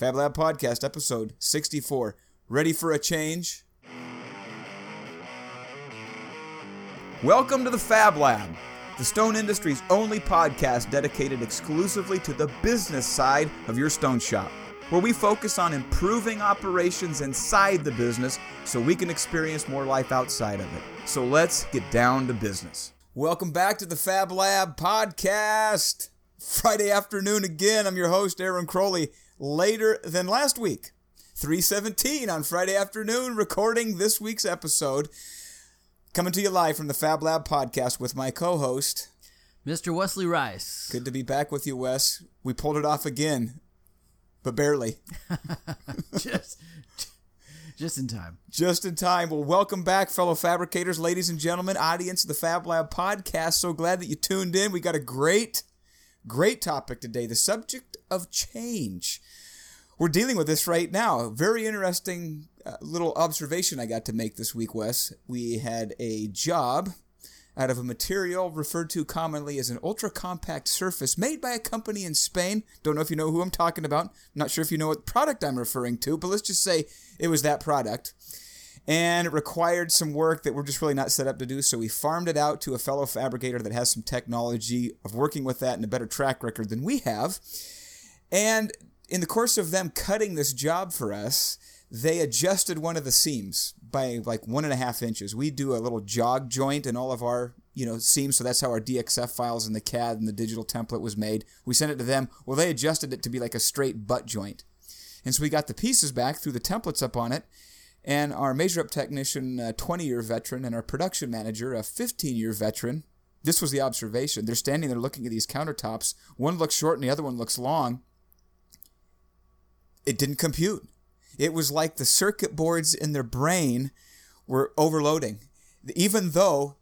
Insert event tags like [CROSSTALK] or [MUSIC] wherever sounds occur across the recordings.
Fab Lab Podcast, episode 64. Ready for a change? Welcome to the Fab Lab, the stone industry's only podcast dedicated exclusively to the business side of your stone shop, where we focus on improving operations inside the business so we can experience more life outside of it. So let's get down to business. Welcome back to the Fab Lab podcast. Friday afternoon again. I'm your host, Aaron Crowley. Later than last week, 317 on Friday afternoon, recording this week's episode. Coming to you live from the Fab Lab podcast with my co host, Mr. Wesley Rice. Good to be back with you, Wes. We pulled it off again, but barely. [LAUGHS] just, just in time. Just in time. Well, welcome back, fellow fabricators, ladies and gentlemen, audience of the Fab Lab podcast. So glad that you tuned in. We got a great Great topic today the subject of change. We're dealing with this right now. Very interesting uh, little observation I got to make this week, Wes. We had a job out of a material referred to commonly as an ultra compact surface made by a company in Spain. Don't know if you know who I'm talking about. not sure if you know what product I'm referring to, but let's just say it was that product and it required some work that we're just really not set up to do. So we farmed it out to a fellow fabricator that has some technology of working with that and a better track record than we have. And in the course of them cutting this job for us, they adjusted one of the seams by like one and a half inches. We do a little jog joint in all of our you know seams, so that's how our DXF files and the CAD and the digital template was made. We sent it to them. Well, they adjusted it to be like a straight butt joint, and so we got the pieces back, threw the templates up on it, and our measure up technician, uh, a 20 year veteran, and our production manager, a 15 year veteran. This was the observation. They're standing there looking at these countertops. One looks short and the other one looks long. It didn't compute. It was like the circuit boards in their brain were overloading. Even though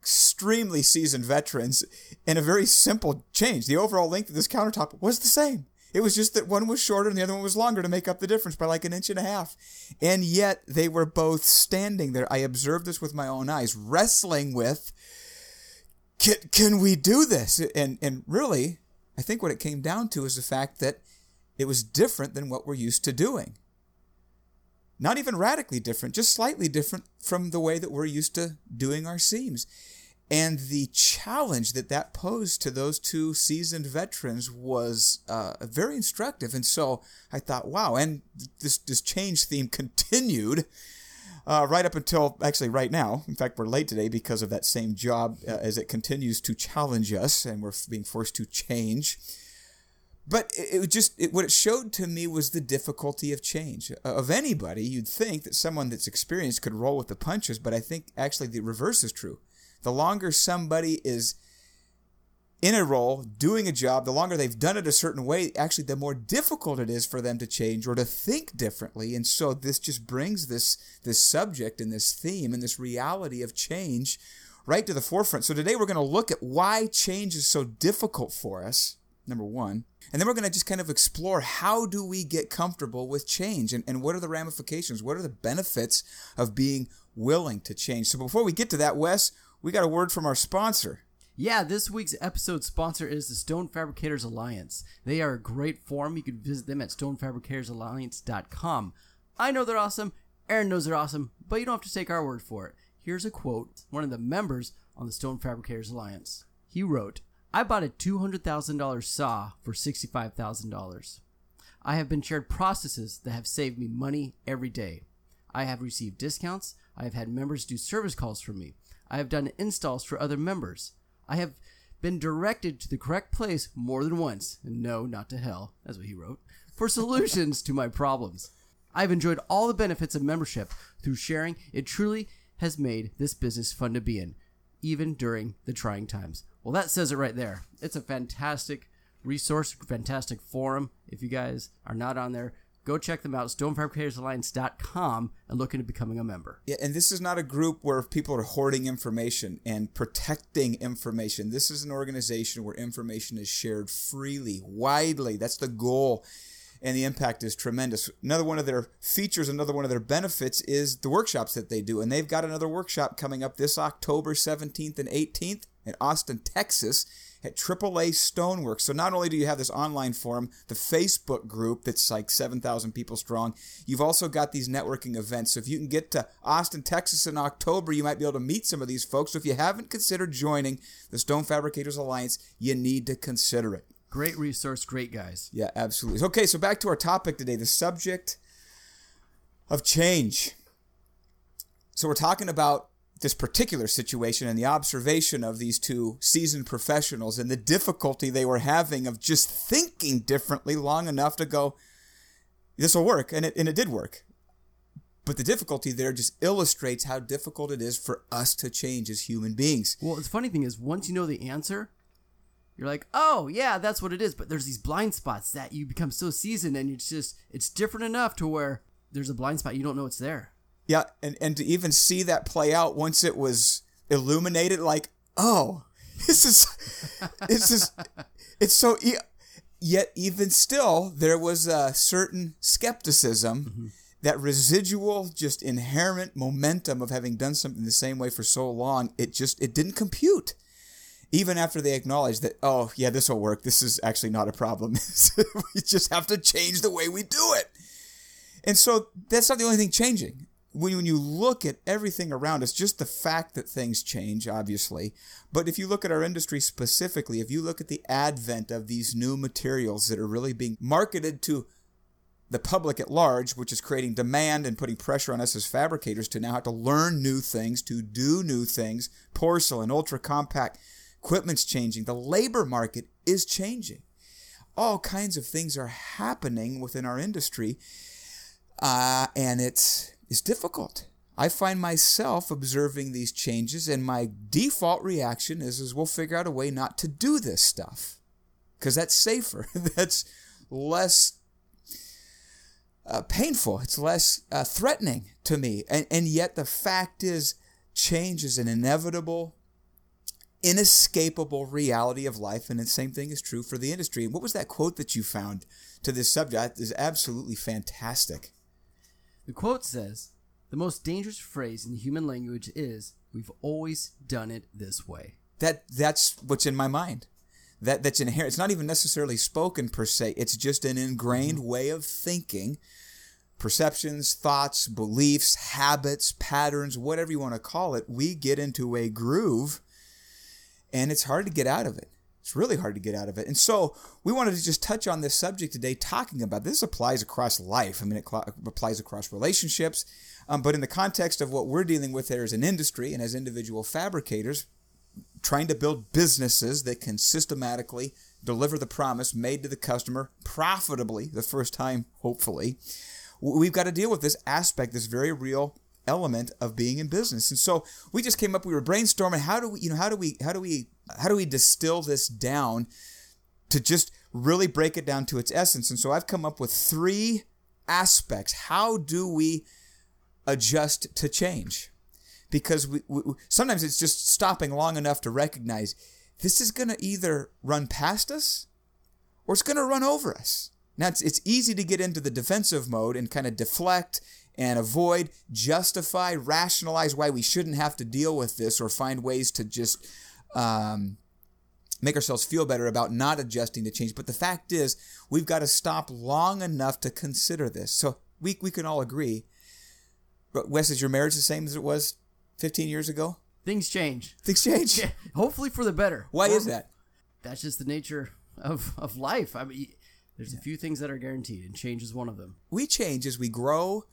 extremely seasoned veterans, in a very simple change, the overall length of this countertop was the same. It was just that one was shorter and the other one was longer to make up the difference by like an inch and a half. And yet they were both standing there. I observed this with my own eyes, wrestling with can, can we do this? And and really, I think what it came down to is the fact that it was different than what we're used to doing. Not even radically different, just slightly different from the way that we're used to doing our seams. And the challenge that that posed to those two seasoned veterans was uh, very instructive. And so I thought, wow. And this, this change theme [LAUGHS] continued uh, right up until actually right now. In fact, we're late today because of that same job uh, as it continues to challenge us and we're being forced to change. But it, just, it, what it showed to me was the difficulty of change. Uh, of anybody, you'd think that someone that's experienced could roll with the punches, but I think actually the reverse is true the longer somebody is in a role, doing a job, the longer they've done it a certain way, actually, the more difficult it is for them to change or to think differently. And so this just brings this, this subject and this theme and this reality of change right to the forefront. So today we're going to look at why change is so difficult for us, number one. And then we're going to just kind of explore how do we get comfortable with change and, and what are the ramifications? What are the benefits of being willing to change? So before we get to that, Wes, we got a word from our sponsor. Yeah, this week's episode sponsor is the Stone Fabricators Alliance. They are a great forum. You can visit them at stonefabricatorsalliance.com. I know they're awesome. Aaron knows they're awesome, but you don't have to take our word for it. Here's a quote one of the members on the Stone Fabricators Alliance. He wrote, I bought a $200,000 saw for $65,000. I have been shared processes that have saved me money every day. I have received discounts. I have had members do service calls for me. I have done installs for other members. I have been directed to the correct place more than once, and no, not to hell, that's what he wrote, for solutions to my problems. I've enjoyed all the benefits of membership through sharing. It truly has made this business fun to be in, even during the trying times. Well, that says it right there. It's a fantastic resource, fantastic forum. If you guys are not on there, go check them out, stonefabricatorsalliance.com, and look into becoming a member. Yeah, and this is not a group where people are hoarding information and protecting information. This is an organization where information is shared freely, widely. That's the goal. And the impact is tremendous. Another one of their features, another one of their benefits is the workshops that they do. And they've got another workshop coming up this October 17th and 18th in Austin, Texas. at AAA Stoneworks. So not only do you have this online forum, the Facebook group that's like 7,000 people strong, you've also got these networking events. So if you can get to Austin, Texas in October, you might be able to meet some of these folks. So if you haven't considered joining the Stone Fabricators Alliance, you need to consider it. Great resource, great guys. Yeah, absolutely. Okay, so back to our topic today the subject of change. So we're talking about this particular situation and the observation of these two seasoned professionals and the difficulty they were having of just thinking differently long enough to go, this will work. And it, and it did work. But the difficulty there just illustrates how difficult it is for us to change as human beings. Well, the funny thing is, once you know the answer, you're like, oh yeah, that's what it is. But there's these blind spots that you become so seasoned, and it's just it's different enough to where there's a blind spot you don't know it's there. Yeah, and, and to even see that play out once it was illuminated, like, oh, [LAUGHS] this is, [LAUGHS] this is, it's so, yet even still, there was a certain skepticism, mm-hmm. that residual, just inherent momentum of having done something the same way for so long, it just, it didn't compute. Even after they acknowledge that, oh, yeah, this will work. This is actually not a problem. [LAUGHS] we just have to change the way we do it. And so that's not the only thing changing When, when, you look at everything around us, just the fact that things change, obviously, but if you look at our industry specifically, if you look at the advent of these new materials that are really being marketed to the public at large, which is creating demand and putting pressure on us as fabricators to now have to learn new things, to do new things, porcelain, ultra compact, equipment's changing, the labor market is changing. All kinds of things are happening within our industry, uh, and it's is difficult. I find myself observing these changes, and my default reaction is, is we'll figure out a way not to do this stuff because that's safer. [LAUGHS] that's less uh, painful. It's less uh, threatening to me. And, and yet, the fact is, change is an inevitable, inescapable reality of life. And the same thing is true for the industry. And what was that quote that you found to this subject? Is absolutely fantastic. The quote says, The most dangerous phrase in human language is, We've always done it this way. That That's what's in my mind. That, that's inherent. It's not even necessarily spoken per se, it's just an ingrained mm-hmm. way of thinking. Perceptions, thoughts, beliefs, habits, patterns, whatever you want to call it, we get into a groove and it's hard to get out of it. It's really hard to get out of it. And so we wanted to just touch on this subject today, talking about this applies across life. I mean, it cl- applies across relationships. Um, but in the context of what we're dealing with there as an industry and as individual fabricators, trying to build businesses that can systematically deliver the promise made to the customer profitably the first time, hopefully, we've got to deal with this aspect, this very real element of being in business. And so we just came up, we were brainstorming, how do we, you know, how do we, how do we how do we distill this down to just really break it down to its essence? And so I've come up with three aspects. How do we adjust to change? Because we, we, sometimes it's just stopping long enough to recognize this is going to either run past us or it's going to run over us. Now, it's, it's easy to get into the defensive mode and kind of deflect and avoid, justify, rationalize why we shouldn't have to deal with this or find ways to just um, make ourselves feel better about not adjusting to change. But the fact is, we've got to stop long enough to consider this. So we, we can all agree. But Wes, is your marriage the same as it was 15 years ago? Things change. Things change. [LAUGHS] Yeah, hopefully for the better. Why or, is that? That's just the nature of, of life. I mean, there's a few things that are guaranteed, and change is one of them. We change as we grow,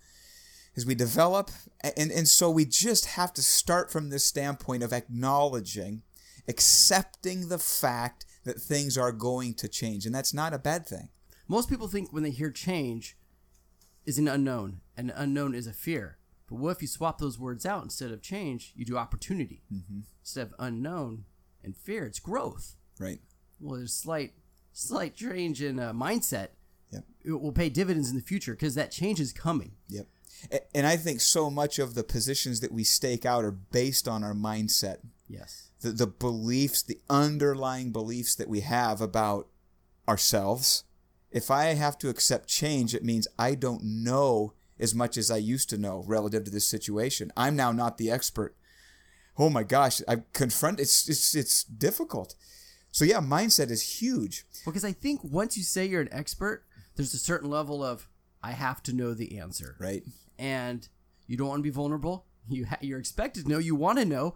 as we develop, and, and so we just have to start from this standpoint of acknowledging accepting the fact that things are going to change. And that's not a bad thing. Most people think when they hear change is an unknown, and unknown is a fear. But what if you swap those words out? Instead of change, you do opportunity. Mm-hmm. Instead of unknown and fear, it's growth. Right. Well, there's slight, slight change in uh, mindset. Yep. It will pay dividends in the future because that change is coming. Yep. And I think so much of the positions that we stake out are based on our mindset. Yes the, the beliefs, the underlying beliefs that we have about ourselves. If I have to accept change, it means I don't know as much as I used to know relative to this situation. I'm now not the expert. Oh my gosh, I confront it's it's it's difficult. So yeah, mindset is huge. Because I think once you say you're an expert, there's a certain level of I have to know the answer, Right. And you don't want to be vulnerable. [LAUGHS] You ha- you're expected to know. You want to know,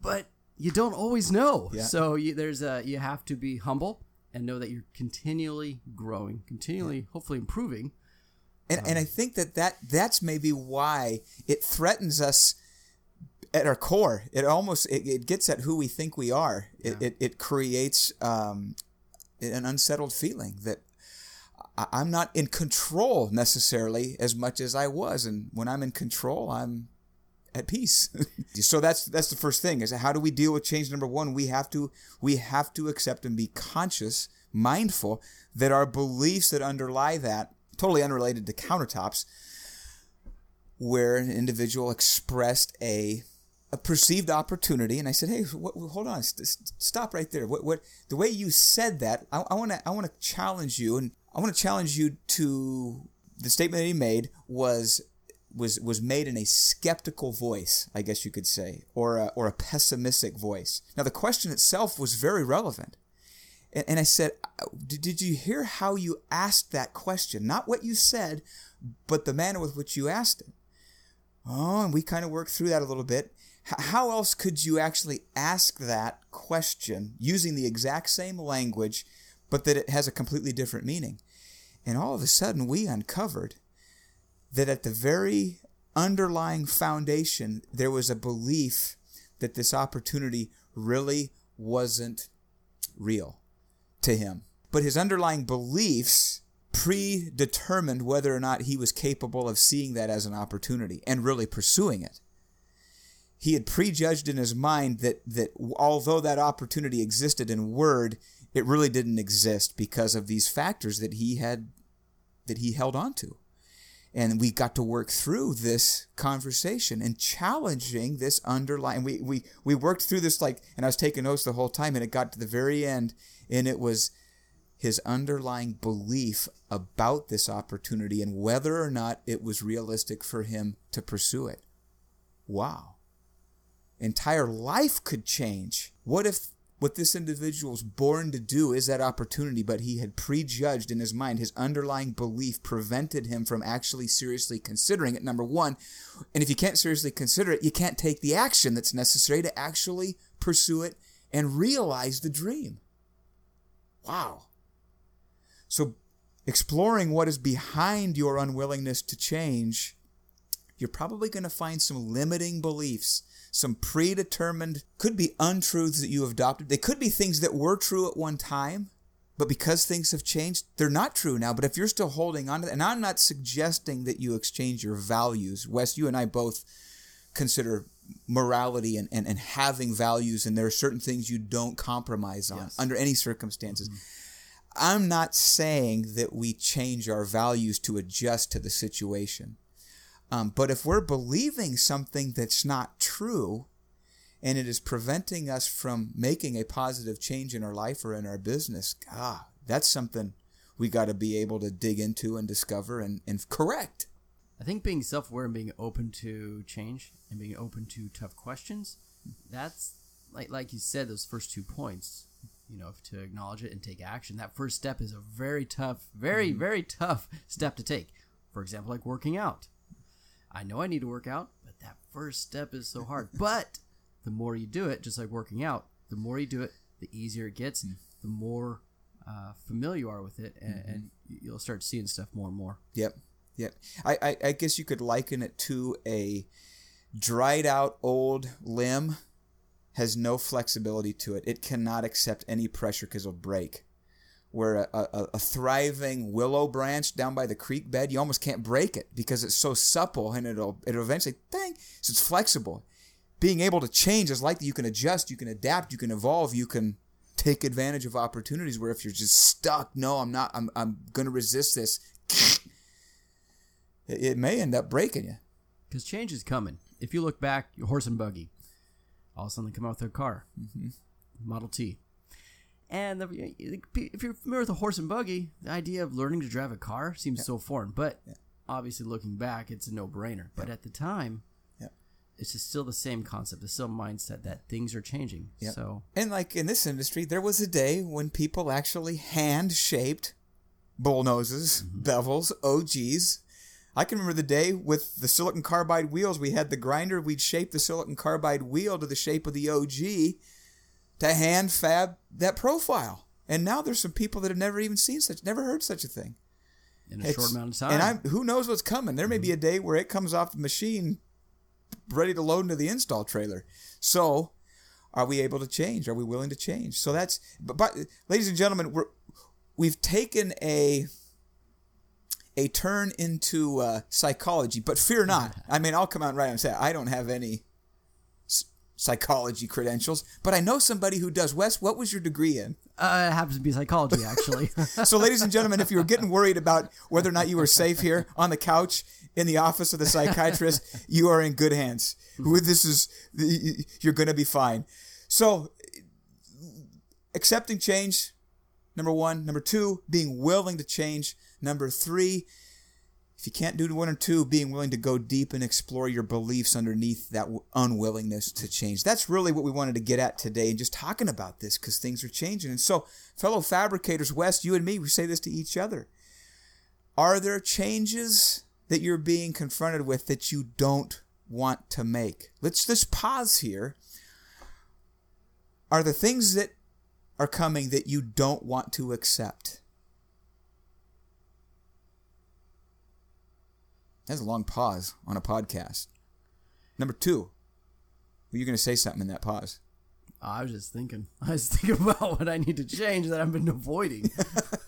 but you don't always know. Yeah. So you, there's a you have to be humble and know that you're continually growing, continually, hopefully improving. And, and I think that, that that's maybe why it threatens us at our core. It almost it, it gets at who we think we are. It, it, it creates um, an unsettled feeling that I'm not in control necessarily as much as I was. And when I'm in control, I'm at peace. [LAUGHS] so that's that's the first thing is how do we deal with change number 1 we have to we have to accept and be conscious mindful that our beliefs that underlie that totally unrelated to countertops where an individual expressed a a perceived opportunity and I said hey what, hold on st- st- stop right there what what the way you said that I want to I want to challenge you and I want to challenge you to the statement that he made was was was made in a skeptical voice, I guess you could say, or a, or a pessimistic voice. Now the question itself was very relevant, and, and I said, uh, did, "Did you hear how you asked that question? Not what you said, but the manner with which you asked it." Oh, and we kind of worked through that a little bit. H- how else could you actually ask that question using the exact same language, but that it has a completely different meaning? And all of a sudden, we uncovered that at the very underlying foundation, there was a belief that this opportunity really wasn't real to him. But his underlying beliefs predetermined whether or not he was capable of seeing that as an opportunity and really pursuing it. He had prejudged in his mind that, that although that opportunity existed in word, it really didn't exist because of these factors that he had that he held on to. And we got to work through this conversation and challenging this underlying we, we we worked through this like and i was taking notes the whole time and it got to the very end and it was his underlying belief about this opportunity and whether or not it was realistic for him to pursue it. Wow. Entire life could change. What if what this individual is born to do is that opportunity, but he had prejudged in his mind. His underlying belief prevented him from actually seriously considering it, number one. And if you can't seriously consider it, you can't take the action that's necessary to actually pursue it and realize the dream. Wow. So, exploring what is behind your unwillingness to change, you're probably going to find some limiting beliefs some predetermined, could be untruths that you have adopted. They could be things that were true at one time, but because things have changed, they're not true now. But if you're still holding on to that, and I'm not suggesting that you exchange your values. Wes, you and I both consider morality and, and, and having values, and there are certain things you don't compromise on Yes. under any circumstances. Mm-hmm. I'm not saying that we change our values to adjust to the situation. Um, but if we're believing something that's not true and it is preventing us from making a positive change in our life or in our business, God, that's something we got to be able to dig into and discover and, and correct. I think being self-aware and being open to change and being open to tough questions, that's like like you said those first two points, you know, to acknowledge it and take action. That first step is a very tough, very very tough step to take. For example, like working out. I know I need to work out, but that first step is so hard. but the more you do it, just like working out, the more you do it, the easier it gets, the more uh, familiar you are with it, and, and you'll start seeing stuff more and more. Yep. Yep. I, I, I guess you could liken it to a dried out old limb has no flexibility to it. It cannot accept any pressure because it'll break. Where a, a, a thriving willow branch down by the creek bed, you almost can't break it because it's so supple and it'll it'll eventually bang. So it's flexible. Being able to change is like. You can adjust, you can adapt, you can evolve, you can take advantage of opportunities. Where if you're just stuck, no, I'm not. I'm I'm gonna resist this. It, it may end up breaking you. Because change is coming. If you look back, your horse and buggy, all of a sudden they come out with their car, mm-hmm. Model T. And the, if you're familiar with a horse and buggy, the idea of learning to drive a car seems so foreign. But obviously, looking back, it's a no-brainer. But at the time, Yeah. it's just still the same concept, the same mindset that things are changing. Yep. So And like in this industry, there was a day when people actually hand shaped bull noses, mm-hmm. bevels, OGs. I can remember the day with the silicon carbide wheels. We had the grinder, we'd shape the silicon carbide wheel to the shape of the OG to hand fab that profile. And now there's some people that have never even seen such, never heard such a thing. in a It's- short amount of time, And I'm who knows what's coming. There may be a day where it comes off the machine ready to load into the install trailer. So are we able to change? Are we willing to change? So that's but, but ladies and gentlemen, we're we've taken a a turn into uh, psychology, but fear not. [LAUGHS] I mean, I'll come out right and say I don't have any psychology credentials, but I know somebody who does. Wes, what was your degree in? uh, it happens to be psychology, actually. [LAUGHS] So, ladies and gentlemen, if you were getting worried about whether or not you were safe here on the couch in the office of the psychiatrist, you are in good hands. This is you're going to be fine. So, accepting change, number one. Number two, being willing to change. Number three, if you can't do one or two, being willing to go deep and explore your beliefs underneath that unwillingness to change. That's really what we wanted to get at today and just talking about this because things are changing. And so, fellow fabricators, Wes, you and me, we say this to each other. Are there changes that you're being confronted with that you don't want to make? Let's just pause here. Are the things that are coming that you don't want to accept? That's a long pause on a podcast. Number two, were you going to say something in that pause? I was just thinking. [LAUGHS] I was thinking about what I need to change that I've been avoiding.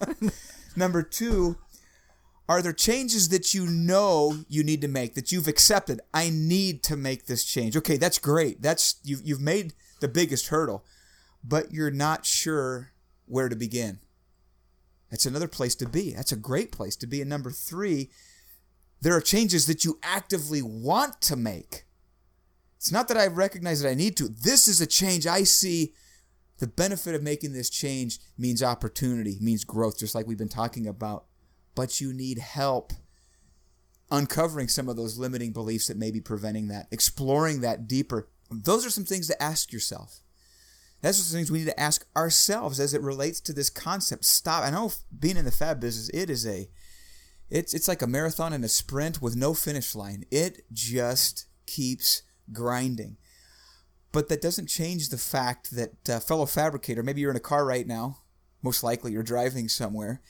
[LAUGHS] Number two, are there changes that you know you need to make that you've accepted? I need to make this change. Okay, that's great. That's you've you've made the biggest hurdle, but you're not sure where to begin. That's another place to be. That's a great place to be. And number three, there are changes that you actively want to make. It's not that I recognize that I need to. This is a change I see the benefit of making this change means opportunity, means growth, just like we've been talking about. But you need help uncovering some of those limiting beliefs that may be preventing that, exploring that deeper. Those are some things to ask yourself. That's some things we need to ask ourselves as it relates to this concept. Stop. I know being in the fab business, it is a, it's it's like a marathon and a sprint with no finish line. It just keeps grinding. But that doesn't change the fact that, uh, fellow fabricator, maybe you're in a car right now, most likely you're driving somewhere,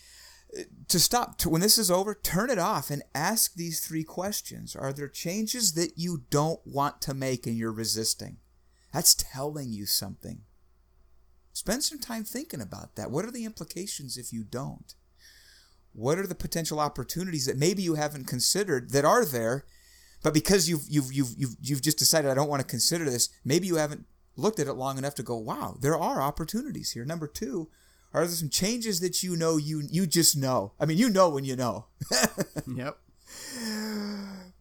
to stop, to, when this is over, turn it off and ask these three questions. Are there changes that you don't want to make and you're resisting? That's telling you something. Spend some time thinking about that. What are the implications if you don't? What are the potential opportunities that maybe you haven't considered that are there but because you've you've you've you've, you've just decided I don't want to consider this, maybe you haven't looked at it long enough to go, wow, there are opportunities here. Number two, are there some changes that you know you you just know? I mean, you know when you know, [LAUGHS] yep.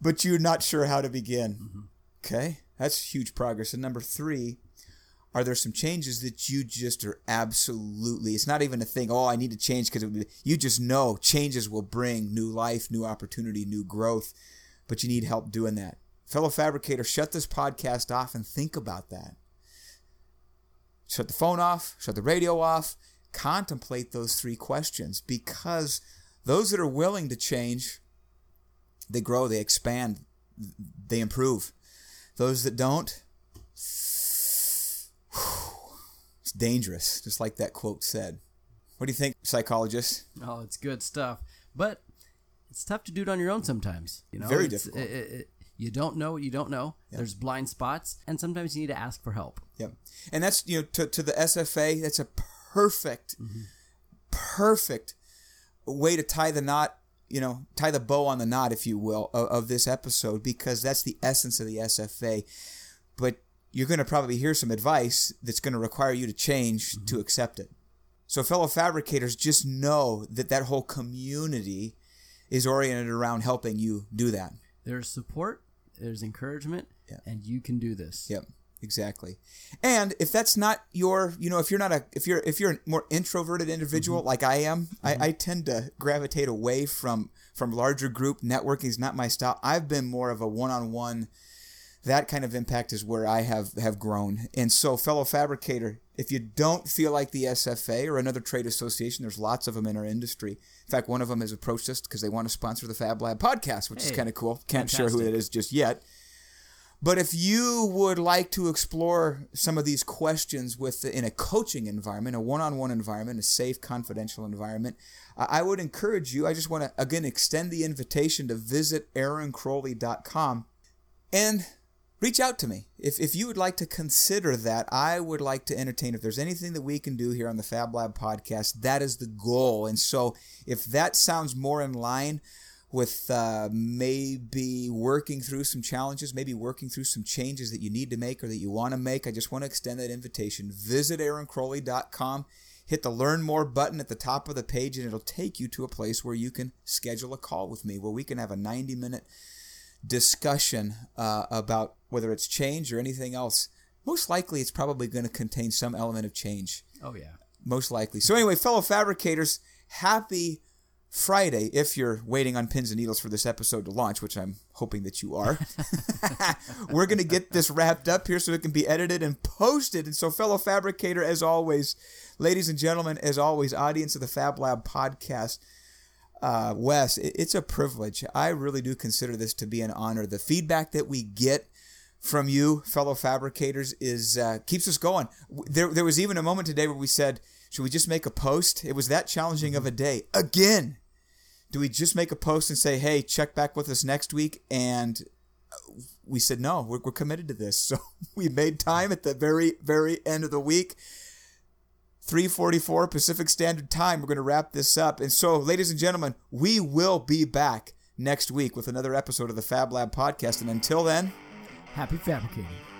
but you're not sure how to begin. Mm-hmm. Okay, that's huge progress. And number three, are there some changes that you just are absolutely? It's not even a thing. Oh, I need to change because you just know changes will bring new life, new opportunity, new growth but you need help doing that. Fellow fabricator, shut this podcast off and think about that. Shut the phone off, shut the radio off, contemplate those three questions because those that are willing to change, they grow, they expand, they improve. Those that don't, dangerous, just like that quote said. What do you think, psychologist? Oh, it's good stuff. But it's tough to do it on your own sometimes. You know, Very It's- difficult. it- it- you don't know what you don't know. There's blind spots, and sometimes you need to ask for help. Yep. And that's, you know, to, to the SFA, that's a perfect, mm-hmm. perfect way to tie the knot, you know, tie the bow on the knot, if you will, of, of this episode, because that's the essence of the SFA. But you're going to probably hear some advice that's going to require you to change mm-hmm. to accept it. So, fellow fabricators, just know that that whole community is oriented around helping you do that. There's support, there's encouragement, Yeah. and you can do this. Yep, exactly. And if that's not your, you know, if you're not a, if you're if you're a more introverted individual mm-hmm. like I am, I, mm-hmm. I tend to gravitate away from from larger group networking is not my style. I've been more of a one-on-one that kind of impact is where I have have grown. And so, fellow fabricator, if you don't feel like the SFA or another trade association, there's lots of them in our industry. In fact, one of them has approached us because they want to sponsor the Fab Lab podcast, which is kind of cool. Can't share who fantastic. it is just yet. But if you would like to explore some of these questions with in a coaching environment, a one-on-one environment, a safe, confidential environment, I I would encourage you. I just want to again extend the invitation to visit aaroncrowley.com and reach out to me. If, if you would like to consider that, I would like to entertain. If there's anything that we can do here on the Fab Lab podcast, that is the goal. And so if that sounds more in line with uh, maybe working through some challenges, maybe working through some changes that you need to make or that you want to make, I just want to extend that invitation. Visit aaroncrowley.com. Hit the learn more button at the top of the page, and it'll take you to a place where you can schedule a call with me where we can have a 90 minute discussion uh, about whether it's change or anything else. Most likely, it's probably going to contain some element of change. Oh yeah. Most likely. So, anyway, fellow fabricators, happy Friday if you're waiting on pins and needles for this episode to launch, which I'm hoping that you are. [LAUGHS] We're going to get this wrapped up here so it can be edited and posted. And so, fellow fabricator, as always, ladies and gentlemen, as always, audience of the Fab Lab podcast, uh, Wes, it's a privilege. I really do consider this to be an honor. The feedback that we get from you, fellow fabricators, is uh, keeps us going. There, there was even a moment today where we said, "Should we just make a post?" It was that challenging of a day. Again, do we just make a post and say, "Hey, check back with us next week"? And uh, we said, "No, we're, we're committed to this." [LAUGHS] So we made time at the very, very end of the week. 344 Pacific Standard Time. We're going to wrap this up. And so, ladies and gentlemen, we will be back next week with another episode of the Fab Lab podcast. And until then, Happy fabricating.